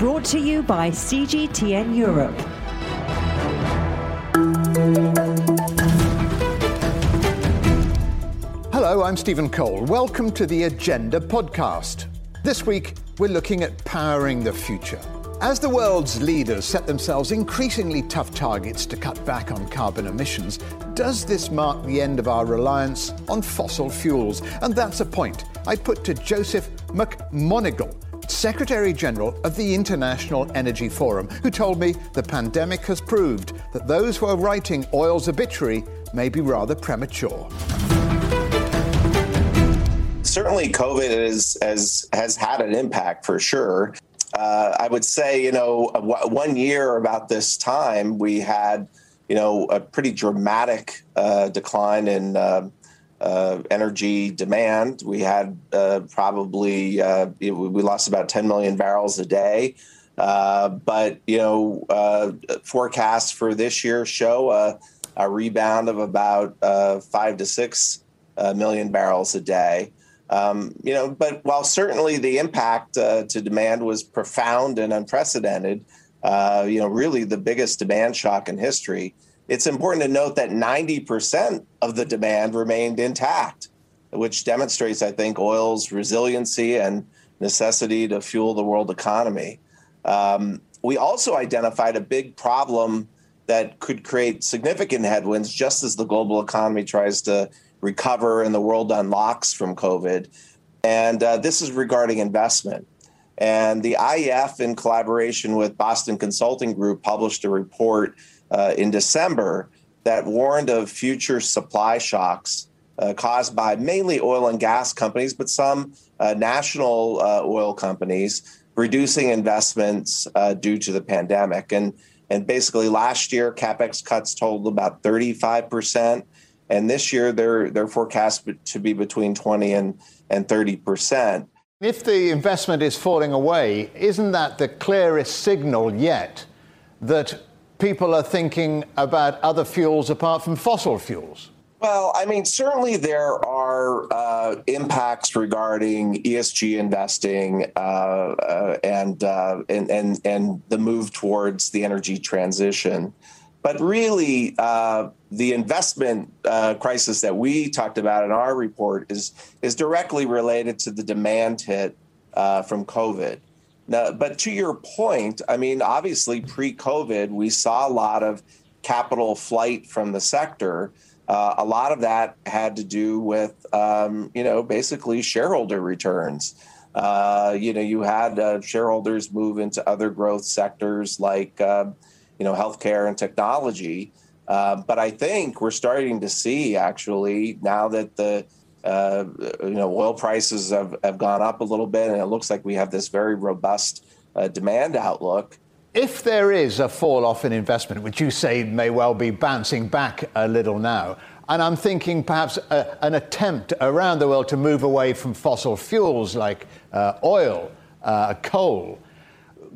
Brought to you by CGTN Europe. Hello, I'm Stephen Cole. Welcome to the Agenda podcast. This week, we're looking at powering the future. As the world's leaders set themselves increasingly tough targets to cut back on carbon emissions, does this mark the end of our reliance on fossil fuels? And that's a point I put to Joseph McMonigle, Secretary General of the International Energy Forum, who told me the pandemic has proved that those who are writing oil's obituary may be rather premature certainly COVID is, has has had an impact for sure. Uh, I would say, you know, one year about this time, we had, you know, a pretty dramatic uh, decline in uh, uh energy demand. We had uh, probably uh, we lost about 10 million barrels a day. but you know, forecasts for this year show a, a rebound of about five to six million barrels a day. Um, you know, but while certainly the impact uh, to demand was profound and unprecedented, uh, you know, really the biggest demand shock in history, it's important to note that 90% of the demand remained intact, which demonstrates, I think, oil's resiliency and necessity to fuel the world economy. Um, we also identified a big problem that could create significant headwinds just as the global economy tries to recover and the world unlocks from COVID. And uh, this is regarding investment. And the IEF, in collaboration with Boston Consulting Group, published a report uh, in December that warned of future supply shocks uh, caused by mainly oil and gas companies, but some uh, national uh, oil companies reducing investments uh, due to the pandemic. And, and basically, last year, capex cuts totaled about 35 percent and this year they're they're forecast to be between 20 and and 30 percent. If the investment is falling away, isn't that the clearest signal yet that people are thinking about other fuels apart from fossil fuels? Well, I mean, certainly there are uh, impacts regarding ESG investing uh, uh, and, uh, and and and the move towards the energy transition. But really, uh, the investment uh, crisis that we talked about in our report is is directly related to the demand hit from COVID. Now, but to your point, I mean, obviously, pre-COVID, we saw a lot of capital flight from the sector. Uh, a lot of that had to do with, um, you know, basically shareholder returns. Uh, you know, you had uh, shareholders move into other growth sectors like um, you know healthcare and technology. Uh, but I think we're starting to see actually now that the uh, you know oil prices have, have gone up a little bit, and it looks like we have this very robust uh, demand outlook. If there is a fall off in investment, which you say may well be bouncing back a little now, and I'm thinking perhaps a, an attempt around the world to move away from fossil fuels like uh, oil, uh, coal,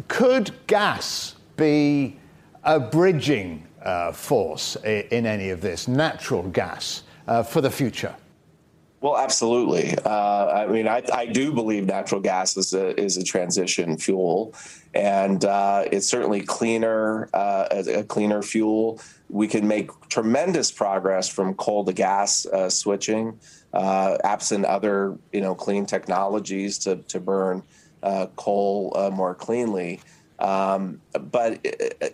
could gas be a bridging uh, force in any of this, natural gas, uh, for the future? Well, absolutely. Uh, I mean, I, I, do believe natural gas is a is a transition fuel, and uh, it's certainly cleaner, uh, a, cleaner fuel. We can make tremendous progress from coal to gas uh, switching, uh, absent other you know clean technologies to to burn uh, coal more cleanly. Um, but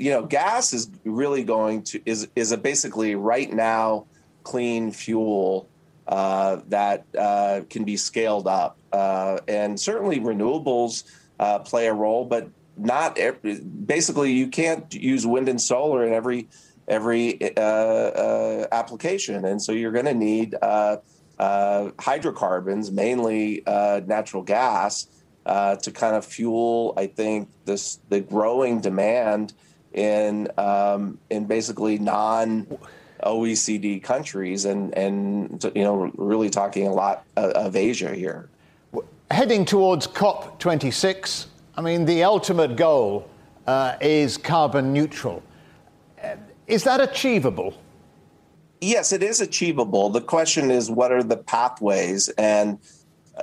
you know, gas is really going to is is a basically right now clean fuel that uh, can be scaled up, uh, and certainly renewables uh, play a role, but not basically you can't use wind and solar in every every uh, application, and so you're going to need hydrocarbons, mainly natural gas uh, to kind of fuel, I think, this the growing demand in um, in basically non OECD countries, and and you know, really talking a lot of Asia here. Heading towards COP 26, I mean, the ultimate goal uh, is carbon neutral. Is that achievable? Yes, it is achievable. The question is, what are the pathways and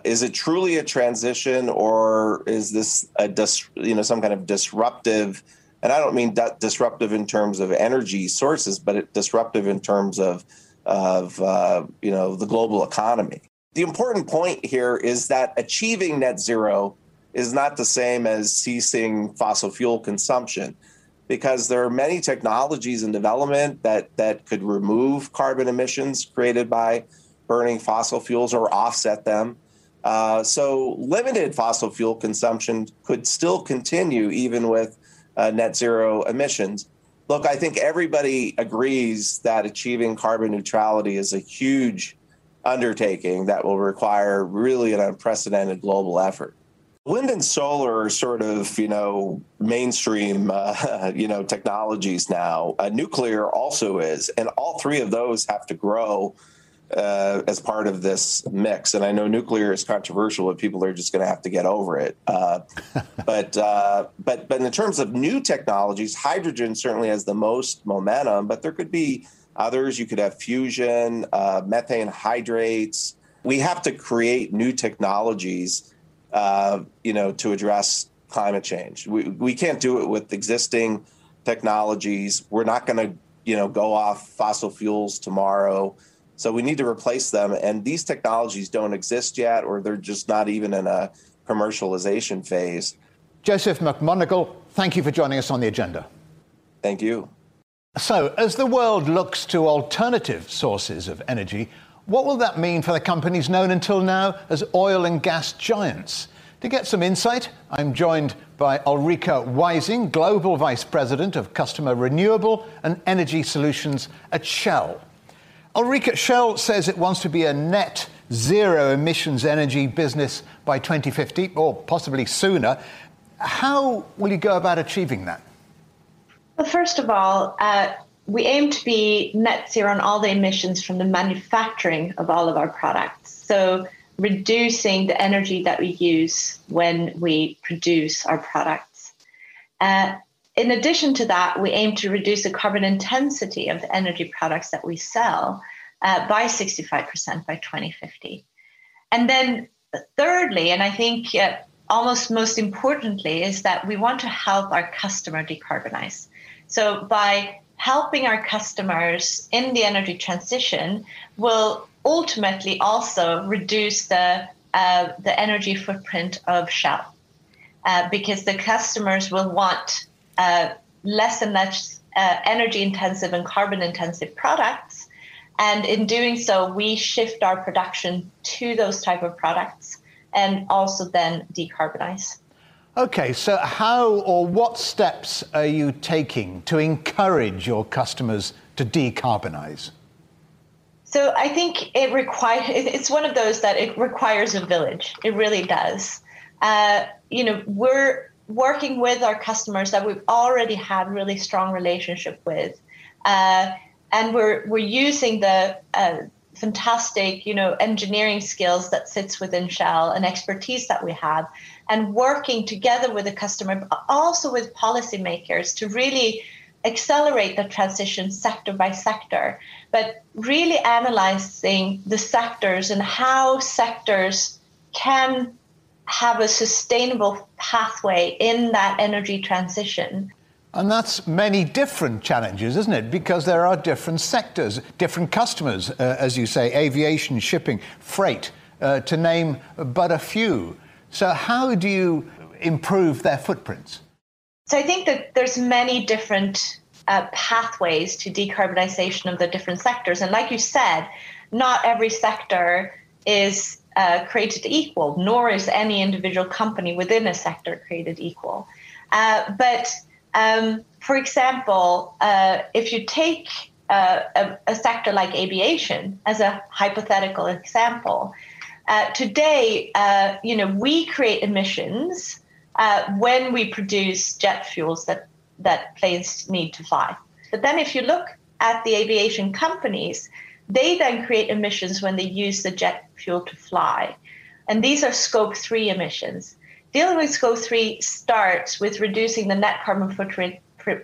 is it truly a transition or is this a dis, you know some kind of disruptive and i don't mean disruptive in terms of energy sources but disruptive in terms of of uh, you know the global economy. The important point here is that achieving net zero is not the same as ceasing fossil fuel consumption because there are many technologies in development that that could remove carbon emissions created by burning fossil fuels or offset them. Uh, so limited fossil fuel consumption could still continue even with uh, net zero emissions. Look, I think everybody agrees that achieving carbon neutrality is a huge undertaking that will require really an unprecedented global effort. Wind and solar are sort of, you know, mainstream, uh, you know, technologies now. Uh, nuclear also is, and all three of those have to grow uh, as part of this mix. And I know nuclear is controversial, but people are just going to have to get over it. Uh, but uh, but but in terms of new technologies, hydrogen certainly has the most momentum. But there could be others. You could have fusion, uh, methane hydrates. We have to create new technologies, uh, you know, to address climate change. We we can't do it with existing technologies. We're not going to you know go off fossil fuels tomorrow so we need to replace them. And these technologies don't exist yet, or they're just not even in a commercialization phase. Joseph McMonigle, thank you for joining us on the agenda. Thank you. So, as the world looks to alternative sources of energy, what will that mean for the companies known until now as oil and gas giants? To get some insight, I'm joined by Ulrika Wising, Global Vice President of Customer Renewable and Energy Solutions at Shell. Ulrika, Shell says it wants to be a net zero emissions energy business by 2050 or possibly sooner. How will you go about achieving that? Well, first of all, uh, we aim to be net zero on all the emissions from the manufacturing of all of our products. So, reducing the energy that we use when we produce our products. Uh, in addition to that, we aim to reduce the carbon intensity of the energy products that we sell uh, by 65% by 2050. And then, thirdly, and I think uh, almost most importantly, is that we want to help our customer decarbonize. So, by helping our customers in the energy transition, we'll ultimately also reduce the uh, the energy footprint of Shell, uh, because the customers will want uh, less and less uh, energy intensive and carbon intensive products. And in doing so, we shift our production to those type of products and also then decarbonize. Okay, so how or what steps are you taking to encourage your customers to decarbonize? So I think it requires. It's one of those that it requires a village. It really does. Uh, you know, we're working with our customers that we've already had really strong relationship with, uh, and we're we're using the uh, fantastic you know engineering skills that sits within Shell and expertise that we have, and working together with the customer, but also with policymakers to really accelerate the transition sector by sector, but really analyzing the sectors and how sectors can have a sustainable pathway in that energy transition. And that's many different challenges, isn't it? Because there are different sectors, different customers, uh, as you say, aviation, shipping, freight, uh, to name but a few. So, how do you improve their footprints? So, I think that there's many different uh, pathways to decarbonization of the different sectors. And, like you said, not every sector is uh, created equal, nor is any individual company within a sector created equal. Uh, but um, for example, uh, if you take uh, a, a, sector like aviation as a hypothetical example, uh, today, uh, you know, we create emissions when we produce jet fuels that that planes need to fly. But then, if you look at the aviation companies, they then create emissions when they use the jet fuel to fly. And these are scope three emissions. Dealing with scope three starts with reducing the net carbon footprint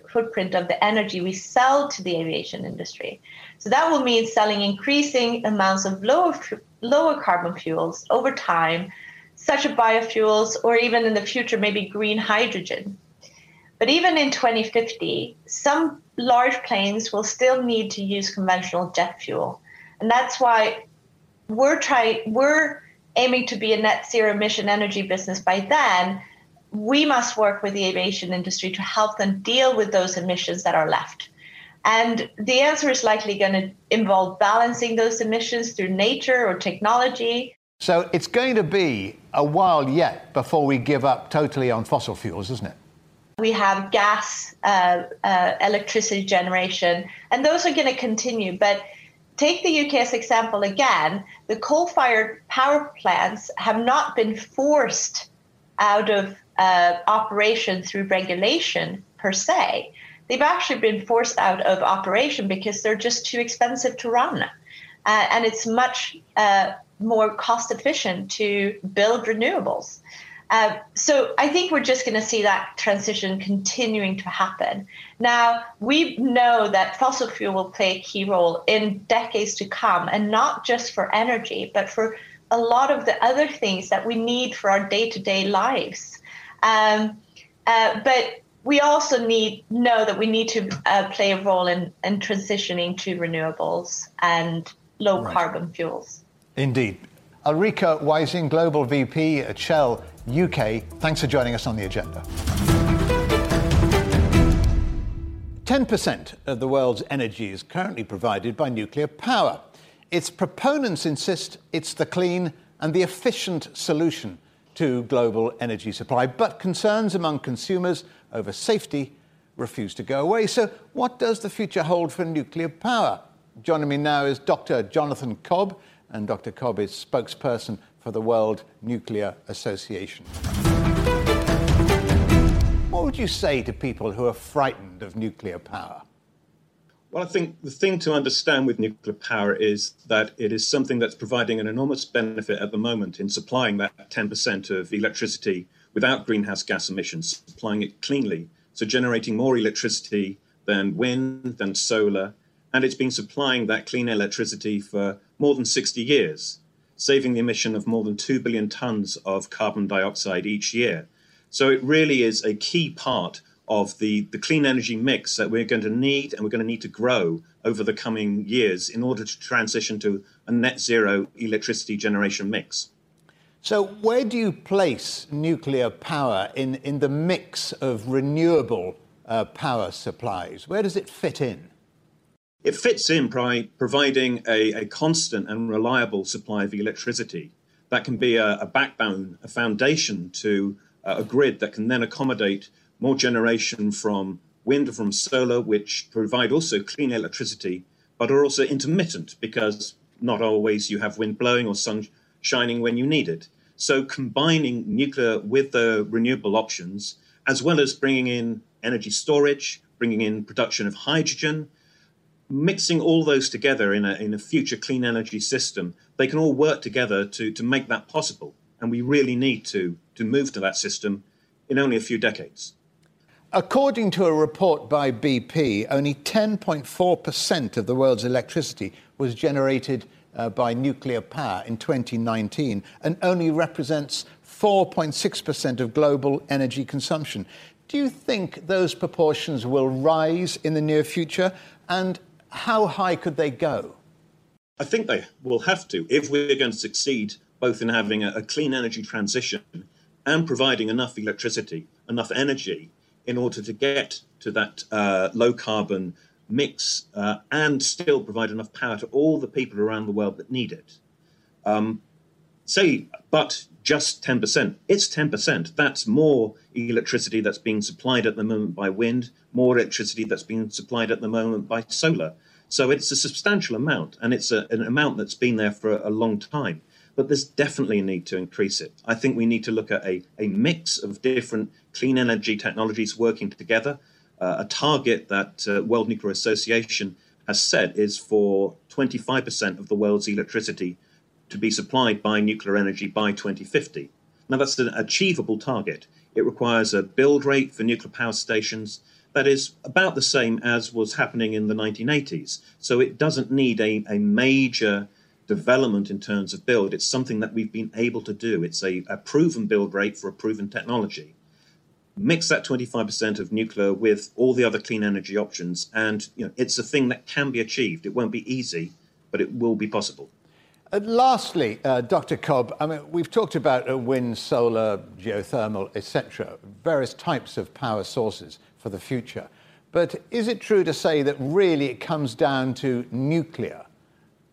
footprint of the energy we sell to the aviation industry. So that will mean selling increasing amounts of lower, lower carbon fuels over time, such as biofuels, or even in the future, maybe green hydrogen. But even in 2050, some large planes will still need to use conventional jet fuel. And that's why we're trying, we're aiming to be a net zero emission energy business by then. We must work with the aviation industry to help them deal with those emissions that are left. And the answer is likely going to involve balancing those emissions through nature or technology. So it's going to be a while yet before we give up totally on fossil fuels, isn't it? We have gas, uh, uh, electricity generation, and those are going to continue. But take the UK as example again. The coal-fired power plants have not been forced out of uh, operation through regulation per se. They've actually been forced out of operation because they're just too expensive to run, uh, and it's much uh, more cost efficient to build renewables. Uh, so I think we're just going to see that transition continuing to happen. Now, we know that fossil fuel will play a key role in decades to come, and not just for energy, but for a lot of the other things that we need for our day to day lives. Um, uh, but we also need know that we need to uh, play a role in, in transitioning to renewables and low right. carbon fuels. Indeed. Ulrika Wising, Global VP at Shell UK, thanks for joining us on the agenda. 10% of the world's energy is currently provided by nuclear power. Its proponents insist it's the clean and the efficient solution to global energy supply, but concerns among consumers over safety refuse to go away. So, what does the future hold for nuclear power? Joining me now is Dr. Jonathan Cobb, and Dr. Cobb is spokesperson for the World Nuclear Association. What would you say to people who are frightened of nuclear power? Well, I think the thing to understand with nuclear power is that it is something that's providing an enormous benefit at the moment in supplying that 10% of electricity without greenhouse gas emissions, supplying it cleanly. So, generating more electricity than wind, than solar. And it's been supplying that clean electricity for more than 60 years saving the emission of more than 2 billion tons of carbon dioxide each year. So it really is a key part of the, the clean energy mix that we're going to need and we're going to need to grow over the coming years in order to transition to a net zero electricity generation mix. So, where do you place nuclear power in, in the mix of renewable uh, power supplies? Where does it fit in? It fits in by providing a, a constant and reliable supply of electricity. That can be a, a backbone, a foundation to uh, a grid that can then accommodate more generation from wind, from solar, which provide also clean electricity, but are also intermittent because not always you have wind blowing or sun shining when you need it. So combining nuclear with the renewable options, as well as bringing in energy storage, bringing in production of hydrogen, mixing all those together in a, in a future clean energy system, they can all work together to, to make that possible. And we really need to, to move to that system in only a few decades. According to a report by BP, only 10.4% of the world's electricity was generated uh, by nuclear power in 2019 and only represents 4.6% of global energy consumption. Do you think those proportions will rise in the near future? And how high could they go? I think they will have to if we're going to succeed both in having a, a clean energy transition and providing enough electricity, enough energy in order to get to that uh, low carbon mix uh, and still provide enough power to all the people around the world that need it. Um, say, but just 10%. It's 10%. That's more electricity that's being supplied at the moment by wind, more electricity that's being supplied at the moment by solar. So it's a substantial amount, and it's a, an amount that's been there for a, a long time. But there's definitely a need to increase it. I think we need to look at a, a mix of different clean energy technologies working together. Uh, a target that uh, World Nuclear Association has set is for 25% of the world's electricity to be supplied by nuclear energy by 2050. Now, that's an achievable target. It requires a build rate for nuclear power stations That is about the same as was happening in the 1980s. So it doesn't need a, a major development in terms of build. It's something that we've been able to do. It's a, a proven build rate for a proven technology. Mix that 25% of nuclear with all the other clean energy options, and you know, it's a thing that can be achieved. It won't be easy, but it will be possible. Uh, lastly, uh, Dr. Cobb, I mean, we've talked about uh, wind, solar, geothermal, etc., various types of power sources for the future. But is it true to say that really it comes down to nuclear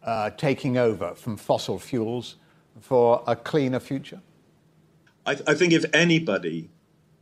uh, taking over from fossil fuels for a cleaner future? I, th- I think if anybody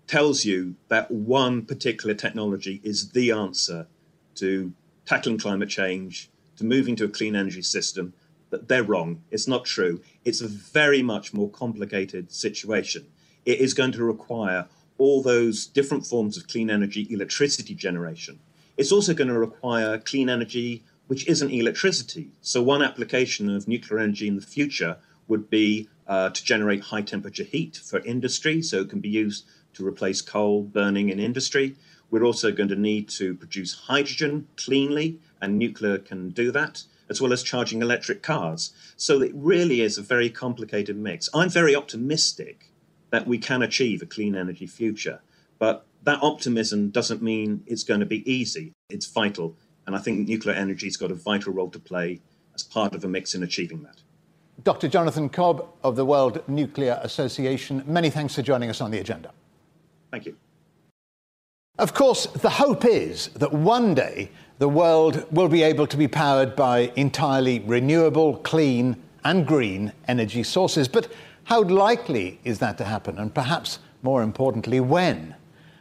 tells you that one particular technology is the answer to tackling climate change, to moving to a clean energy system, that they're wrong. It's not true. It's a very much more complicated situation. It is going to require all those different forms of clean energy electricity generation. It's also going to require clean energy which isn't electricity. So, one application of nuclear energy in the future would be uh, to generate high temperature heat for industry, so it can be used to replace coal burning in industry. We're also going to need to produce hydrogen cleanly, and nuclear can do that, as well as charging electric cars. So, it really is a very complicated mix. I'm very optimistic that we can achieve a clean energy future, but that optimism doesn't mean it's going to be easy. It's vital and I think nuclear energy's got a vital role to play as part of a mix in achieving that. Dr. Jonathan Cobb of the World Nuclear Association, many thanks for joining us on the agenda. Thank you. Of course, the hope is that one day the world will be able to be powered by entirely renewable, clean, and green energy sources. But how likely is that to happen? And perhaps more importantly, when?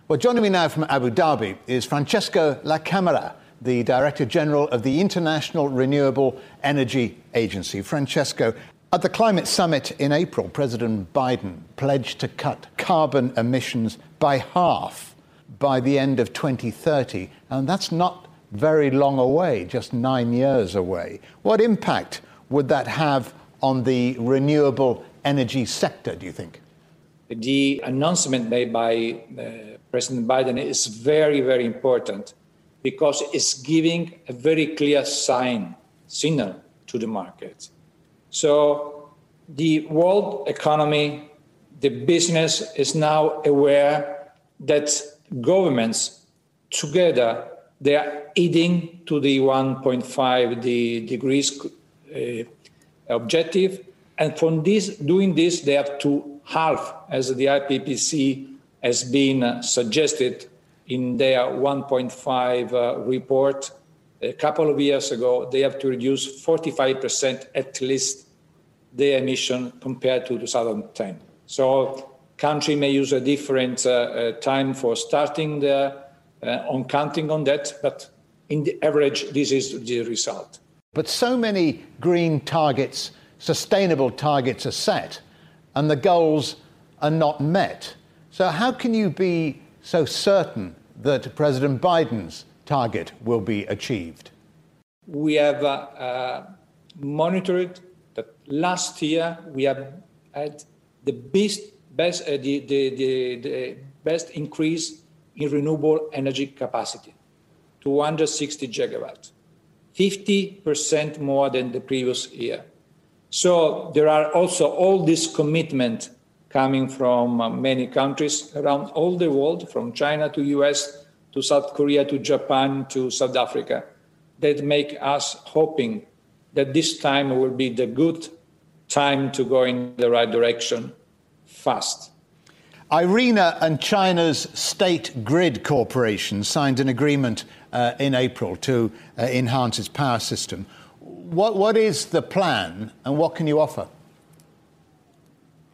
Well, joining me now from Abu Dhabi is Francesco La Camera the Director General of the International Renewable Energy Agency. Francesco, at the climate summit in April, President Biden pledged to cut carbon emissions by half by the end of 2030. And that's not very long away, just nine years away. What impact would that have on the renewable energy sector, do you think? The announcement made by uh, President Biden is very, very important because it's giving a very clear sign, signal to the market. So the world economy, the business is now aware that governments together they are eating to the 1.5 degrees uh, objective and from this doing this they have to halve as the IPCC has been suggested in their 1.5 uh, report a couple of years ago, they have to reduce 45% at least their emission compared to 2010. So country may use a different uh, uh, time for starting the, uh, on counting on that, but in the average, this is the result. But so many green targets, sustainable targets are set, and the goals are not met. So how can you be so certain that President Biden's target will be achieved? We have uh, uh, monitored that last year we have had the best, best, uh, the, the, the, the best increase in renewable energy capacity, 260 gigawatt, 50% more than the previous year. So there are also all this commitment coming from uh, many countries around all the world, from China to US to South Korea to Japan to South Africa, that make us hoping that this time will be the good time to go in the right direction fast. IRENA and China's State Grid Corporation signed an agreement uh, in April to uh, enhance its power system. What, what is the plan and what can you offer?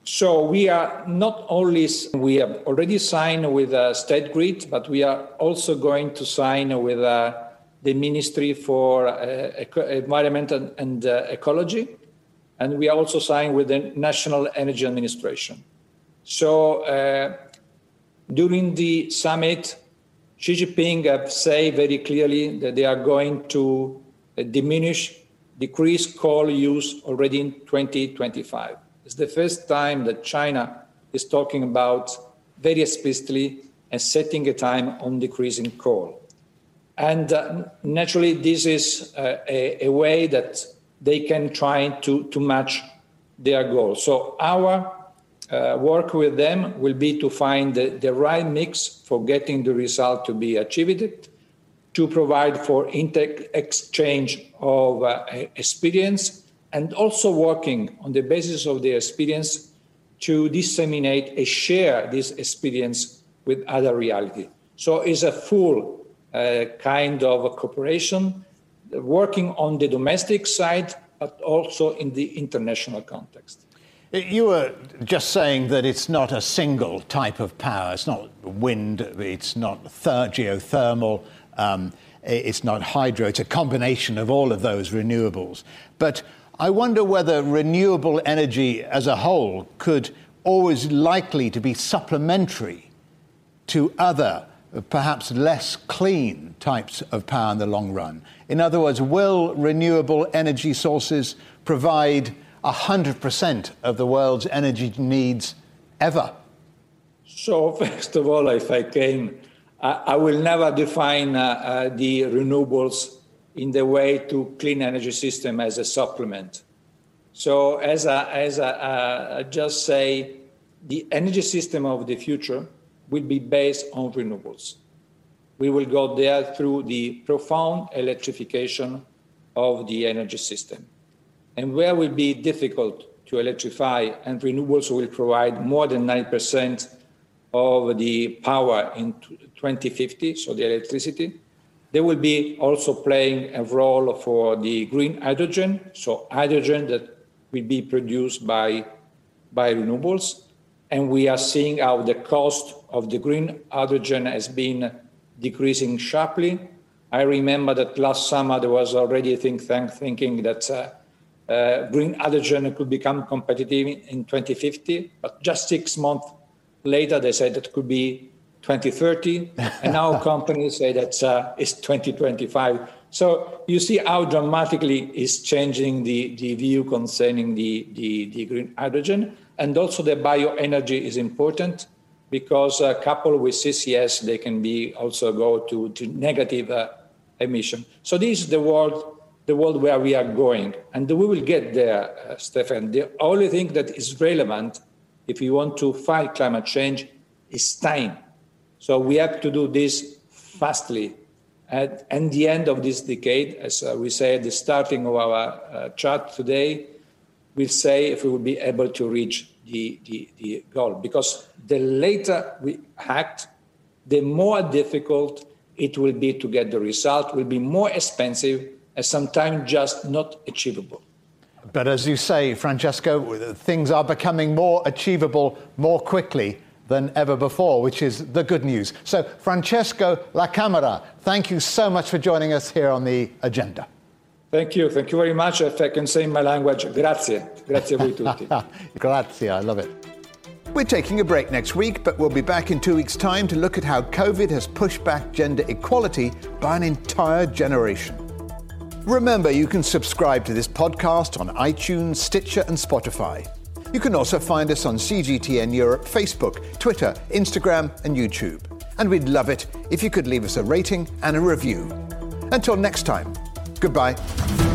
So we are not only we have already signed with uh, State Grid, but we are also going to sign with uh, the Ministry for uh, Environment and, and uh, Ecology, and we are also signed with the National Energy Administration. So uh, during the summit, Xi Jinping have said very clearly that they are going to uh, diminish, decrease coal use already in 2025. It's the first time that China is talking about very explicitly and setting a time on decreasing coal. And uh, naturally, this is uh, a, a, way that they can try to, to match their goals. So our uh, work with them will be to find the, the right mix for getting the result to be achieved, to provide for inter exchange of uh, experience, and also working on the basis of their experience to disseminate and share this experience with other reality. So it's a full uh, kind of cooperation, working on the domestic side, but also in the international context. You were just saying that it's not a single type of power. It's not wind, it's not geothermal, um, it's not hydro. It's a combination of all of those renewables. But I wonder whether renewable energy as a whole could always likely to be supplementary to other, perhaps less clean types of power in the long run? In other words, will renewable energy sources provide 100% of the world's energy needs ever? So, first of all, if I can, I, will never define uh, uh, the renewables in the way to clean energy system as a supplement. So, as I, as I, uh, I just say, the energy system of the future will be based on renewables. We will go there through the profound electrification of the energy system. And where will be difficult to electrify and renewables will provide more than 9% of the power in 2050, so the electricity. They will be also playing a role for the green hydrogen, so hydrogen that will be produced by, by renewables and we are seeing how the cost of the green hydrogen has been decreasing sharply. I remember that last summer there was already think tank thinking that uh, uh, green hydrogen could become competitive in 2050, but just six months later they said that could be 2030, and now companies say that uh, it's 2025. So you see how dramatically is changing the, the view concerning the, the, the green hydrogen. And also the bioenergy is important because uh, coupled with CCS, they can be also go to, to negative uh, emission. So this is the world, the world where we are going. And we will get there, uh, Stefan. The only thing that is relevant if we want to fight climate change it's time. So we have to do this fastly. At, at the end of this decade, as uh, we say at the starting of our uh, chat today, we'll say if we will be able to reach the, the, the goal. Because the later we act, the more difficult it will be to get the result, will be more expensive, and sometimes just not achievable. But as you say, Francesco, things are becoming more achievable more quickly than ever before, which is the good news. So, Francesco La Camera, thank you so much for joining us here on the agenda. Thank you. Thank you very much. If I can say in my language, grazie. Grazie a voi tutti. grazie. I love it. We're taking a break next week, but we'll be back in two weeks' time to look at how COVID has pushed back gender equality by an entire generation. Remember, you can subscribe to this podcast on iTunes, Stitcher, and Spotify. You can also find us on CGTN Europe Facebook, Twitter, Instagram, and YouTube. And we'd love it if you could leave us a rating and a review. Until next time, Goodbye.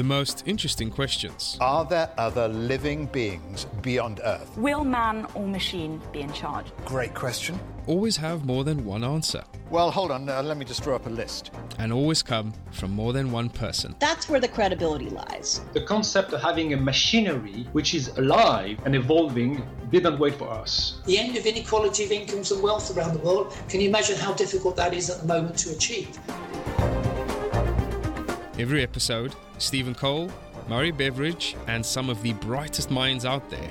The most interesting questions. Are there other living beings beyond Earth? Will man or machine be in charge? Great question. Always have more than one answer. Well, hold on, uh, let me just draw up a list. And always come from more than one person. That's where the credibility lies. The concept of having a machinery which is alive and evolving didn't wait for us. The end of inequality of incomes and wealth around the world, can you imagine how difficult that is at the moment to achieve? Every episode, Stephen Cole, Murray Beveridge, and some of the brightest minds out there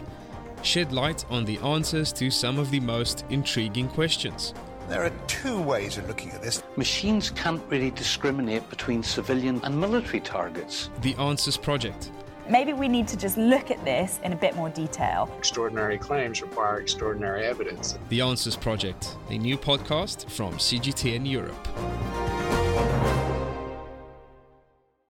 shed light on the answers to some of the most intriguing questions. There are two ways of looking at this. Machines can't really discriminate between civilian and military targets. The Answers Project. Maybe we need to just look at this in a bit more detail. Extraordinary claims require extraordinary evidence. The Answers Project, a new podcast from CGTN Europe.